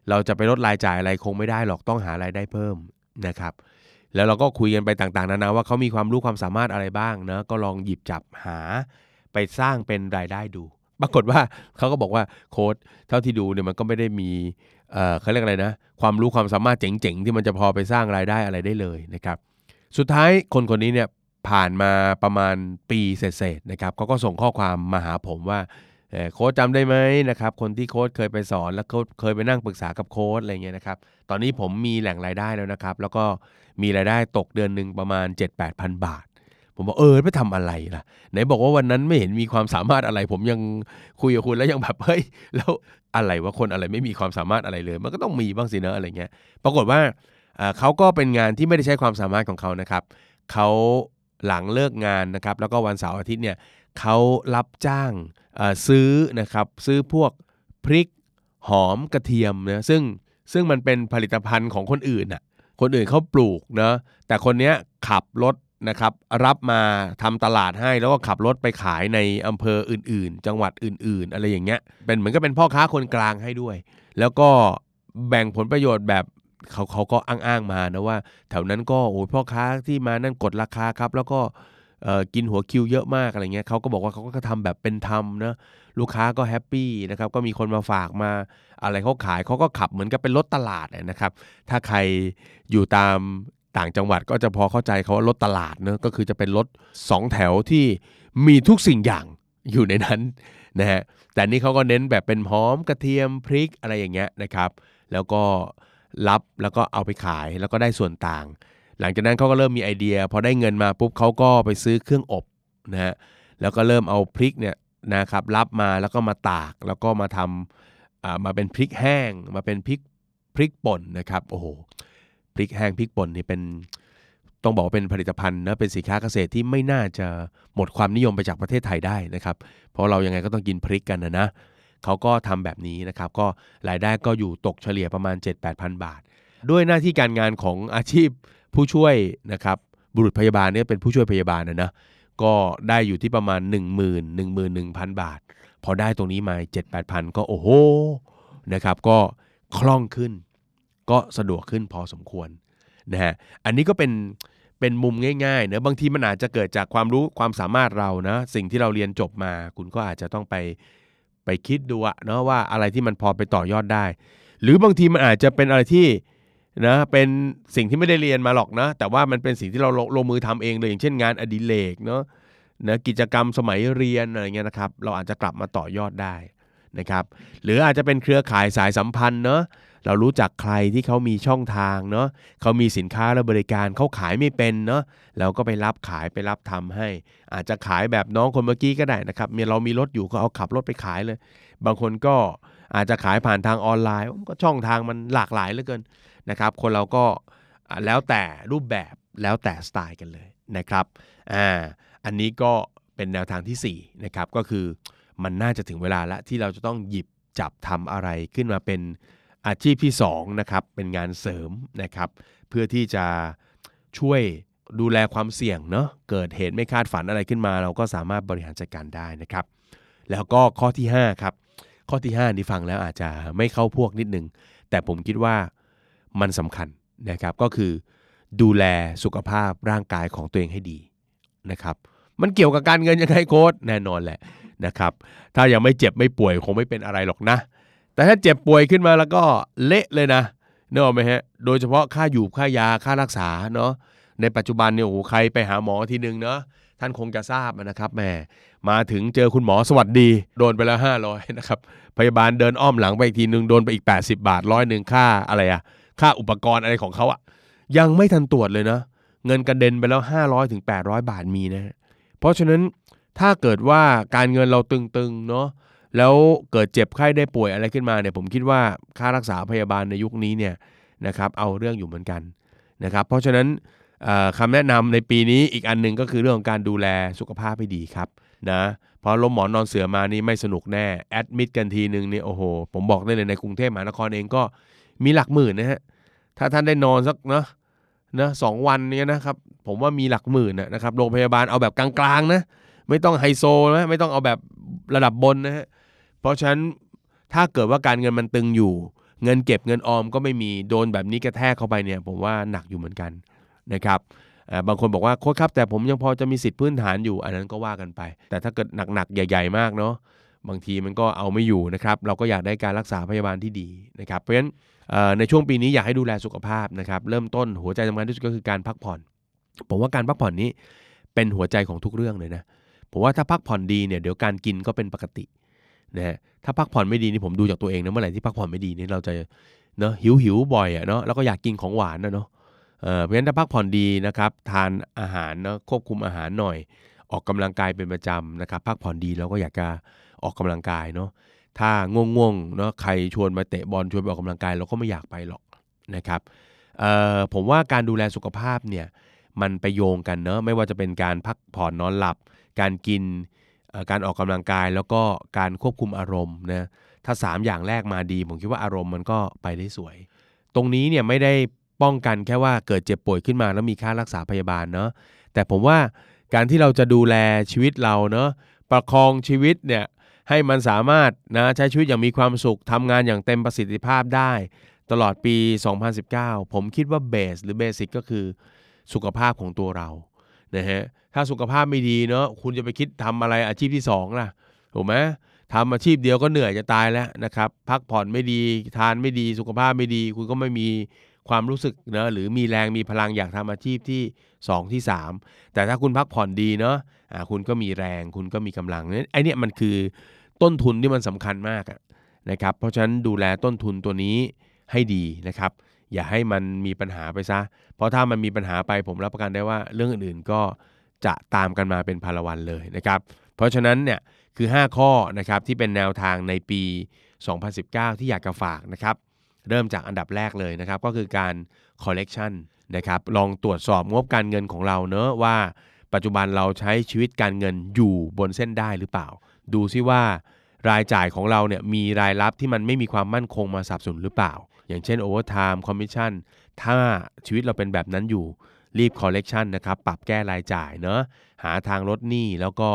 เราจะไปลดรายจ่ายอะไรคงไม่ได้หรอกต้องหารายได้เพิ่มนะครับ แล้วเราก็คุยกันไปต่างๆนานาว่าเขามีความรู้ความสามารถอะไรบ้างเนะก็ลองหยิบจับหาไปสร้างเป็นรายได้ดู ปรากฏว่าเขาก็บอกว่าโค้ดเท่าที่ดูเนี่ยมันก็ไม่ได้มี เออเขาเรียกอะไรนะ ความรู้ความสามารถเจ๋งๆ ที่มันจะพอไปสร้างรายได้อะไรได้เลยนะครับ สุดท้ายคนคนนี้เนี่ยผ่านมาประมาณปีเศษๆนะครับเขาก็ส่งข้อความมาหาผมว่าโค้ดจำได้ไหมนะครับคนที่โค้ดเคยไปสอนแล้วโค้ดเคยไปนั่งปรึกษากับโค้ดอะไรเงี้ยนะครับตอนนี้ผมมีแหล่งรายได้แล้วนะครับ แล้วก็มีรายได้ตกเดือนหนึ่งประมาณ 7-8พันบาท ผมบอกเออไปทำอะไรล่ะไหนบอกว่าวันนั้นไม่เห็นมีความสามารถอะไร ผมยังคุยกับคุณแล้วยังแบบเฮ้ยแล้ว อะไรว่าคนอะไรไม่มีความสามารถอะไรเลย มันก็ต้องมีบ้างสิเนะอะไรเงี้ย ปรากฏว่าเขาก็เป็นงานที่ไม่ได้ใช้ความสามารถของเขานะครับเขาหลังเลิกงานนะครับ แล้วก็วันเสาร์อาทิตย์เนี่ยเขารับจ้างซื้อนะครับ ซื้อพวกพริกหอมกระเทียมนะซึ่งซึ่งมันเป็นผลิตภัณฑ์ของคนอื่นน่ะคนอื่นเขาปลูกเนะแต่คนเนี้ยขับรถ นะครับรับมาทำตลาดให้แล้วก็ขับรถไปขายในอำเภออื่น ๆ จังหวัดอื่น ๆ อะไรอย่างเงี้ยเป็นเหมือนกับเป็นพ่อค้าคนกลางให้ด้วย แล้วก็แบ่งผลประโยชน์แบบเขาเขาก็อ้างๆมานะว่า แถวนั้นก็โอ้พ่อค้าที่มานั่นกดราคาครับ แล้วก็กินหัวคิวเยอะมากอะไรเงี้ยเขาก็บอกว่าเขาก็ทำแบบเป็นธรรมนะลูกค้าก็แฮปปี้นะครับก็มีคนมาฝากมาอะไรเขาขายเขาก็ขับเหมือนกับเป็นรถตลาดนะครับ ถ้าใครอยู่ตาม ต่างจังหวัดก็จะพอเข้าใจเขาว่ารถตลาดเนอะก็คือจะเป็นรถสองแถวที่มีทุกสิ่งอย่างอยู่ในนั้นนะฮะแต่นี่เขาก็เน้นแบบเป็นหอมกระเทียมพริกอะไรอย่างเงี้ยนะครับ แล้วก็รับแล้วก็เอาไปขายแล้วก็ได้ส่วนต่าง หลังจากนั้นเขาก็เริ่มมีไอเดีย พอได้เงินมาปุ๊บเขาก็ไปซื้อเครื่องอบนะฮะแล้วก็เริ่มเอาพริกเนี่ยนะครับรับมาแล้วก็มาตากแล้วก็มาทำอ่ามาเป็นพริกแห้ง มาเป็นพริกพริกป่นนะครับโอ้โห พริกแห้งพริกป่นนี่เป็นต้องบอกว่าเป็นผลิตภัณฑ์นะเป็นสินค้าเกษตรที่ไม่น่าจะหมดความนิยมไปจากประเทศไทยได้นะครับ เพราะเรายังไงก็ต้องกินพริกกันนะนะเขาก็ทำแบบนี้นะครับ ก็รายได้ก็อยู่ตกเฉลี่ยประมาณ 7-8,000 บาท ด้วยหน้าที่การงานของอาชีพผู้ช่วยนะครับบุรุษพยาบาลเนี่ยเป็นผู้ช่วยพยาบาลนะนะก็ได้อยู่ที่ประมาณ 1 0 0 0 0 1 1 0 0 0บาท พอได้ตรงนี้มา 7 8 0 0 0 ก็โอ้โหนะครับก็คล่องขึ้น ก็สะดวกขึ้นพอสมควรนะฮะอันนี้ก็เป็นเป็นมุมง่ายๆเนะบางทีมันอาจจะเกิดจากความรู้ความสามารถเรานะสิ่งที่เราเรียนจบมา คุณก็อาจจะต้องไปไปคิดดูอะเนาะว่าอะไรที่มันพอไปต่อยอดได้ หรือบางทีมันอาจจะเป็นอะไรที่นะเป็นสิ่งที่ไม่ได้เรียนมาหรอกนะ แต่ว่ามันเป็นสิ่งที่เราลงลงมือทำเองเลยอย่างเช่นงานอดิเรกเนาะนะกิจกรรมสมัยเรียนอะไรเงี้ยนะครับ เราอาจจะกลับมาต่อยอดได้นะครับ หรืออาจจะเป็นเครือข่ายสายสัมพันธ์เนาะ เรารู้จักใครที่เขามีช่องทางเนาะเขามีสินค้าและบริการเขาขายไม่เป็นเนาะเราก็ไปรับขายไปรับทำให้ อาจจะขายแบบน้องคนเมื่อกี้ก็ได้นะครับมีเรามีรถอยู่ก็เอาขับรถไปขายเลย บางคนก็อาจจะขายผ่านทางออนไลน์ก็ช่องทางมันหลากหลายเหลือเกินนะครับคนเราก็แล้วแต่รูปแบบแล้วแต่สไตล์กันเลยนะครับอ่าอันนี้ก็เป็นแนวทางที่4นะครับก็คือมันน่าจะถึงเวลาละที่เราจะต้องหยิบจับทำอะไรขึ้นมาเป็น อาชีพที่2นะครับเป็นงานเสริมนะครับเพื่อที่จะช่วยดูแลความเสี่ยงเนาะเกิดเหตุไม่คาดฝันอะไรขึ้นมา เราก็สามารถบริหารจัดการได้นะครับ แล้วก็ข้อที่5ครับข้อที่ 5 นี่ฟังแล้วอาจจะไม่เข้าพวกนิดนึง แต่ผมคิดว่ามันสำคัญนะครับก็คือดูแลสุขภาพร่างกายของตัวเองให้ดีนะครับมันเกี่ยวกับการเงินยังไงโค้ดแน่นอนแหละนะครับ ถ้ายังไม่เจ็บไม่ป่วยคงไม่เป็นอะไรหรอกนะ แต่ถ้าเจ็บป่วยขึ้นมาแล้วก็เละเลยนะเนออกไหมฮะ โดยเฉพาะค่าอยู่ค่ายาค่ารักษาเนาะ ในปัจจุบันเนี่ยโอ้โหใครไปหาหมอทีนึงเนาะท่านคงจะทราบนะครับแหมมาถึงเจอคุณหมอสวัสดี โดนไปแล้ว 500นะครับพยาบาลเดินอ้อมหลังไปอีกทีนึงโดนไปอีก 80 บาทร้อยหนึ่งค่าอะไรอะค่าอุปกรณ์อะไรของเขาอะยังไม่ทันตรวจเลยนะเงินกระเด็นไปแล้ว 500ถึง800 บาทมีนะ เพราะฉะนั้นถ้าเกิดว่าการเงินเราตึงๆเนาะ แล้วเกิดเจ็บไข้ได้ป่วยอะไรขึ้นมาเนี่ยผมคิดว่าค่ารักษาพยาบาลในยุคนี้เนี่ยนะครับเอาเรื่องอยู่เหมือนกันนะครับ เพราะฉะนั้นคำแนะนำในปีนี้อีกอันหนึ่งก็คือเรื่องของการดูแลสุขภาพให้ดีครับนะเพราะล้มหมอนนอนเสือมานี่ไม่สนุกแน่แอดมิดกันทีนึงเนี่ยโอ้โห ผมบอกได้เลยในกรุงเทพมหานครเองก็มีหลักหมื่นนะฮะถ้าท่านได้นอนสักเนาะนะสองวันเนี่ยนะครับ ผมว่ามีหลักหมื่นนะนะครับโรงพยาบาลเอาแบบกลางๆนะไม่ต้องไฮโซนะไม่ต้องเอาแบบระดับบนนะฮะ เพราะฉะนั้นถ้าเกิดว่าการเงินมันตึงอยู่ เงินเก็บเงินออมก็ไม่มีโดนแบบนี้กระแทกเข้าไปเนี่ยผมว่าหนักอยู่เหมือนกันนะครับบางคนบอกว่าโค้ชครับแต่ผมยังพอจะมีสิทธิ์พื้นฐานอยู่ อันนั้นก็ว่ากันไป แต่ถ้าเกิดหนักๆใหญ่ ๆ มากเนาะบางทีมันก็เอาไม่อยู่นะครับ เราก็อยากได้การรักษาพยาบาลที่ดีนะครับ เพราะฉะนั้นในช่วงปีนี้อยากให้ดูแลสุขภาพนะครับ เริ่มต้นหัวใจสำคัญที่สุดก็คือการพักผ่อน ผมว่าการพักผ่อนนี้เป็นหัวใจของทุกเรื่องเลยนะผมว่าถ้าพักผ่อนดีเนี่ยเดี๋ยวการกินก็เป็นปกติ นะฮะถ้าพักผ่อนไม่ดีนี่ผมดูจากตัวเองนะเมื่อไหร่ที่พักผ่อนไม่ดีนี่เราจะเนาะหิวหิวบ่อยอะเนาะแล้วก็อยากกินของหวานนะเนาะเออเพราะฉะนั้นถ้าพักผ่อนดีนะครับทานอาหารเนาะควบคุมอาหารหน่อย ออกกำลังกายเป็นประจำนะครับพักผ่อนดีเราก็อยากจะออกกำลังกายเนาะถ้าง่วงๆเนาะใครชวนมาเตะบอลชวนไปออกกำลังกายเราก็ไม่อยากไปหรอกนะครับเอ่อผมว่าการดูแลสุขภาพเนี่ยมันไปโยงกันเนาะไม่ว่าจะเป็นการพักผ่อนนอนหลับ การกิน การออกกำลังกายแล้วก็การควบคุมอารมณ์นะถ้า 3 อย่างแรกมาดี ผมคิดว่าอารมณ์มันก็ไปได้สวย ตรงนี้เนี่ยไม่ได้ป้องกันแค่ว่าเกิดเจ็บป่วยขึ้นมาแล้วมีค่ารักษาพยาบาลเนาะแต่ผมว่าการที่เราจะดูแลชีวิตเราเนาะประคองชีวิตเนี่ยให้มันสามารถนะใช้ชีวิตอย่างมีความสุขทำงานอย่างเต็มประสิทธิภาพได้ ตลอดปี 2019 ผมคิดว่าเบสหรือเบสิกก็คือสุขภาพของตัวเรานะฮะ ถ้าสุขภาพไม่ดีเนาะคุณจะไปคิดทำอะไรอาชีพที่2ล่ะถูกไหมทำอาชีพเดียวก็เหนื่อยจะตายแล้วนะครับ พักผ่อนไม่ดีทานไม่ดีสุขภาพไม่ดี คุณก็ไม่มีความรู้สึกเนะหรือมีแรงมีพลังอยากทำอาชีพที่ 2 ที่ 3 แต่ถ้าคุณพักผ่อนดีเนาะอ่าคุณก็มีแรงคุณก็มีกำลังเนี่ยไอเนี่ยมันคือต้นทุนที่มันสำคัญมากนะครับ เพราะฉะนั้นดูแลต้นทุนตัวนี้ให้ดีนะครับ อย่าให้มันมีปัญหาไปซะ เพราะถ้ามันมีปัญหาไปผมรับประกันได้ว่าเรื่องอื่นๆก็ จะตามกันมาเป็นพลวันเลยนะครับ เพราะฉะนั้นเนี่ยคือ 5 ข้อนะครับที่เป็นแนวทางในปี 2019 ที่อยากจะฝากนะครับ เริ่มจากอันดับแรกเลยนะครับ ก็คือการ collection นะครับลองตรวจสอบงบการเงินของเราเนอะว่า ปัจจุบันเราใช้ชีวิตการเงินอยู่บนเส้นได้หรือเปล่า ดูซิว่ารายจ่ายของเราเนี่ยมีรายรับที่มันไม่มีความมั่นคงมาสับสนหรือเปล่า อย่างเช่น overtime commission ถ้าชีวิตเราเป็นแบบนั้นอยู่ รีบ collection นะครับปรับแก้รายจ่ายเนอะหาทางลดหนี้แล้วก็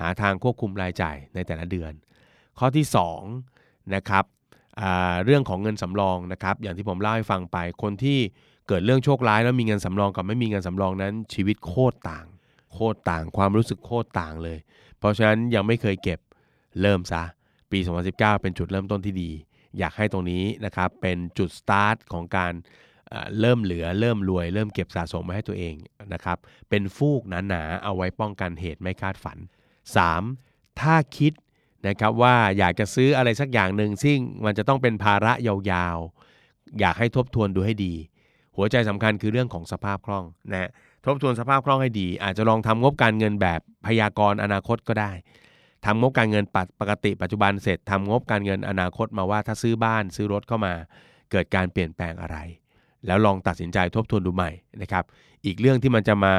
หาทางควบคุมรายจ่ายในแต่ละเดือน ข้อที่2นะครับเรื่องของเงินสำรองนะครับอย่างที่ผมเล่าให้ฟังไป คนที่เกิดเรื่องโชคร้ายแล้วมีเงินสำรองกับไม่มีเงินสำรองนั้น ชีวิตโคตรต่าง โคตรต่างความรู้สึกโคตรต่างเลย เพราะฉะนั้นยังไม่เคยเก็บเริ่มซะปี 2019 เป็นจุดเริ่มต้นที่ดี อยากให้ตรงนี้นะครับเป็นจุดสตาร์ทของการ เริ่มเหลือเริ่มรวย เริ่มเก็บสะสมมาให้ตัวเองนะครับเป็นฟูกหนาๆเอาไว้ป้องกันเหตุไม่คาดฝัน 3. ถ้าคิดนะครับว่าอยากจะซื้ออะไรสักอย่างหนึ่งซึ่งมันจะต้องเป็นภาระยาวๆ อยากให้ทบทวนดูให้ดี หัวใจสำคัญคือเรื่องของสภาพคล่องนะทบทวนสภาพคล่องให้ดี อาจจะลองทำงบการเงินแบบพยากรณ์อนาคตก็ได้ทำงบการเงินปกติปัจจุบันเสร็จทำงบการเงินอนาคตมาว่าถ้าซื้อบ้านซื้อรถเข้ามา เกิดการเปลี่ยนแปลงอะไร แล้วลองตัดสินใจทบทวนดูใหม่นะครับ อีกเรื่องที่มันจะมา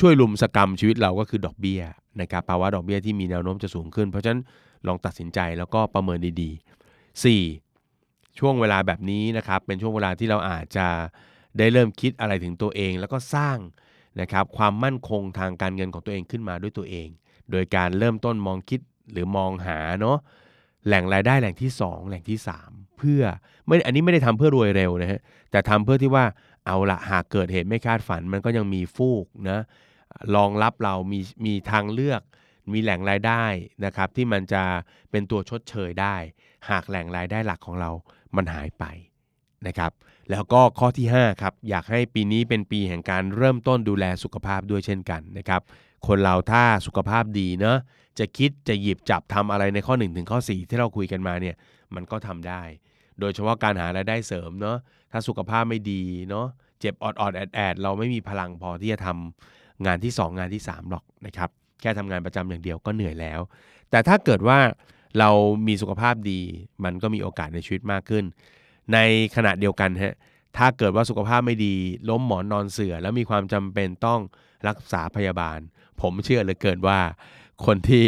ช่วยลุมสกรรมชีวิตเราก็คือดอกเบี้ยนะครับภาวะดอกเบี้ยที่มีแนวโน้มจะสูงขึ้น เพราะฉะนั้นลองตัดสินใจแล้วก็ประเมินดีๆ 4. ช่วงเวลาแบบนี้นะครับเป็นช่วงเวลาที่เราอาจจะได้เริ่มคิดอะไรถึงตัวเอง แล้วก็สร้างนะครับความมั่นคงทางการเงินของตัวเองขึ้นมาด้วยตัวเอง โดยการเริ่มต้นมองคิดหรือมองหาเนาะแหล่งรายได้แหล่งที่ 2 แหล่งที่ 3 พื่อไม่อันนี้ไม่ได้ทำเพื่อรวยเร็วนะฮะแต่ทำเพื่อที่ว่าเอาละหากเกิดเหตุไม่คาดฝัน มันก็ยังมีฟูกนะรองรับเรามีมีทางเลือก มีแหล่งรายได้นะครับ ที่มันจะเป็นตัวชดเชยได้ หากแหล่งรายได้หลักของเรามันหายไปนะครับ แล้วก็ข้อที่5ครับอยากให้ปีนี้เป็นปีแห่งการเริ่มต้นดูแลสุขภาพด้วยเช่นกันนะครับ คนเราถ้าสุขภาพดีเนาะจะคิดจะหยิบจับทำอะไรในข้อ1ถึงข้อ4 ที่เราคุยกันมาเนี่ยมันก็ทำได้ โดยเฉพาะการหารายได้เสริมเนาะถ้าสุขภาพไม่ดีเนาะเจ็บออดออดแอดแอดเราไม่มีพลังพอที่จะทำงานที่ 2 งานที่ 3 หรอกนะครับแค่ทำงานประจำอย่างเดียวก็เหนื่อยแล้ว แต่ถ้าเกิดว่าเรามีสุขภาพดี มันก็มีโอกาสในชีวิตมากขึ้น ในขณะเดียวกันฮะถ้าเกิดว่าสุขภาพไม่ดี ล้มหมอนนอนเสือแล้วมีความจำเป็นต้องรักษาพยาบาล ผมเชื่อเหลือเกินว่า คนที่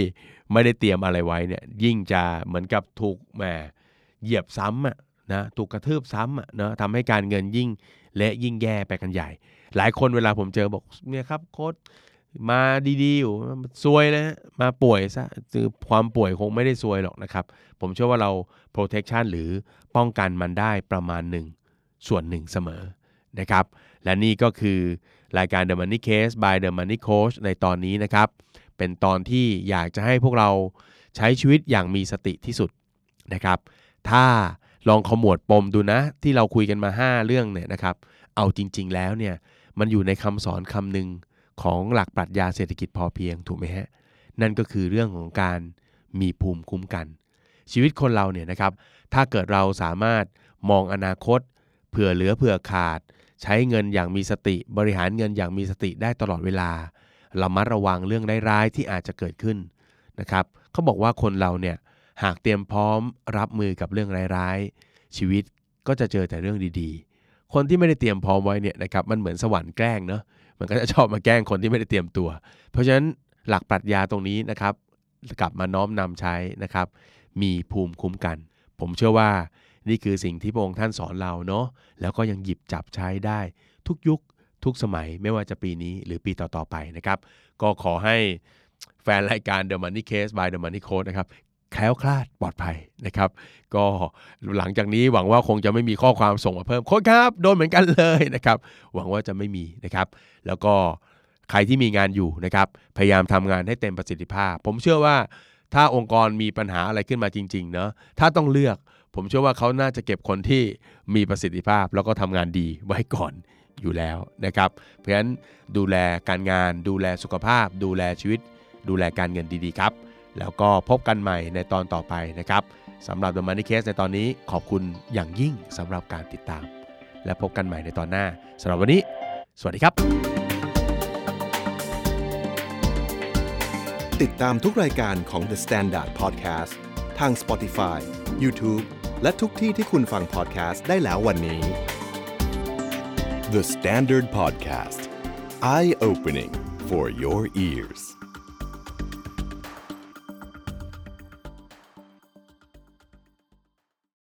ไม่ได้เตรียมอะไรไว้เนี่ยยิ่งจะเหมือนกับถูกแหม เหยียบซ้ำอะนะถูกกระทืบซ้ำอะนะทำให้การเงินยิ่งและยิ่งแย่ไปกันใหญ่ หลายคนเวลาผมเจอบอกเนี่ยครับโค้ดมาดีๆอยู่ซวยนะมาป่วยซะคือความป่วยคงไม่ได้ซวยหรอกนะครับ ผมเชื่อว่าเรา protection หรือป้องกันมันได้ประมาณหนึ่งส่วนหนึ่งเสมอนะครับ และนี่ก็คือรายการ The Money Case by The Money Coach ในตอนนี้นะครับ เป็นตอนที่อยากจะให้พวกเราใช้ชีวิตอย่างมีสติที่สุดนะครับ ถ้าลองขมวดปมดูนะ ที่เราคุยกันมา 5 เรื่องเนี่ยนะครับ เอาจริง ๆ แล้วเนี่ยมันอยู่ในคำสอนคำหนึ่งของหลักปรัชญาเศรษฐกิจพอเพียงถูกไหมฮะนั่นก็คือเรื่องของการมีภูมิคุ้มกัน ชีวิตคนเราเนี่ยนะครับ ถ้าเกิดเราสามารถมองอนาคต เผื่อเหลือเผื่อขาด ใช้เงินอย่างมีสติบริหารเงินอย่างมีสติได้ตลอดเวลาระมัดระวังเรื่องร้ายๆที่อาจจะเกิดขึ้นนะครับเขาบอกว่าคนเราเนี่ย หากเตรียมพร้อมรับมือกับเรื่องร้ายๆ ชีวิตก็จะเจอแต่เรื่องดีๆ คนที่ไม่ได้เตรียมพร้อมไว้เนี่ยนะครับมันเหมือนสวรรค์แกล้งเนาะมันก็จะชอบมาแกล้งคนที่ไม่ได้เตรียมตัว เพราะฉะนั้นหลักปรัชญาตรงนี้นะครับ กลับมาน้อมนำใช้นะครับ มีภูมิคุ้มกัน ผมเชื่อว่านี่คือสิ่งที่พระองค์ท่านสอนเราเนาะแล้วก็ยังหยิบจับใช้ได้ ทุกยุคทุกสมัยไม่ว่าจะปีนี้หรือปีต่อ ๆ ไปนะครับ ก็ขอให้แฟนรายการ The Money Case by The Money Code นะครับ แคล้วคลาดปลอดภัยนะครับ ก็หลังจากนี้หวังว่าคงจะไม่มีข้อความส่งมาเพิ่มโค้ดครับโดนเหมือนกันเลยนะครับหวังว่าจะไม่มีนะครับ แล้วก็ใครที่มีงานอยู่นะครับพยายามทำงานให้เต็มประสิทธิภาพ ผมเชื่อว่าถ้าองค์กรมีปัญหาอะไรขึ้นมาจริงๆเนอะถ้าต้องเลือก ผมเชื่อว่าเขาน่าจะเก็บคนที่มีประสิทธิภาพ แล้วก็ทำงานดีไว้ก่อนอยู่แล้วนะครับ เพราะฉะนั้นดูแลการงาน ดูแลสุขภาพ ดูแลชีวิต ดูแลการเงินดีๆครับ แล้วก็พบกันใหม่ในตอนต่อไปนะครับสำหรับ The Money Case ในตอนนี้ขอบคุณอย่างยิ่งสำหรับการติดตาม และพบกันใหม่ในตอนหน้าสำหรับวันนี้ สวัสดีครับ ติดตามทุกรายการของ The Standard Podcast ทาง Spotify, YouTube และทุกที่ที่คุณฟัง podcast ได้แล้ววันนี้ The Standard Podcast Eye Opening for your ears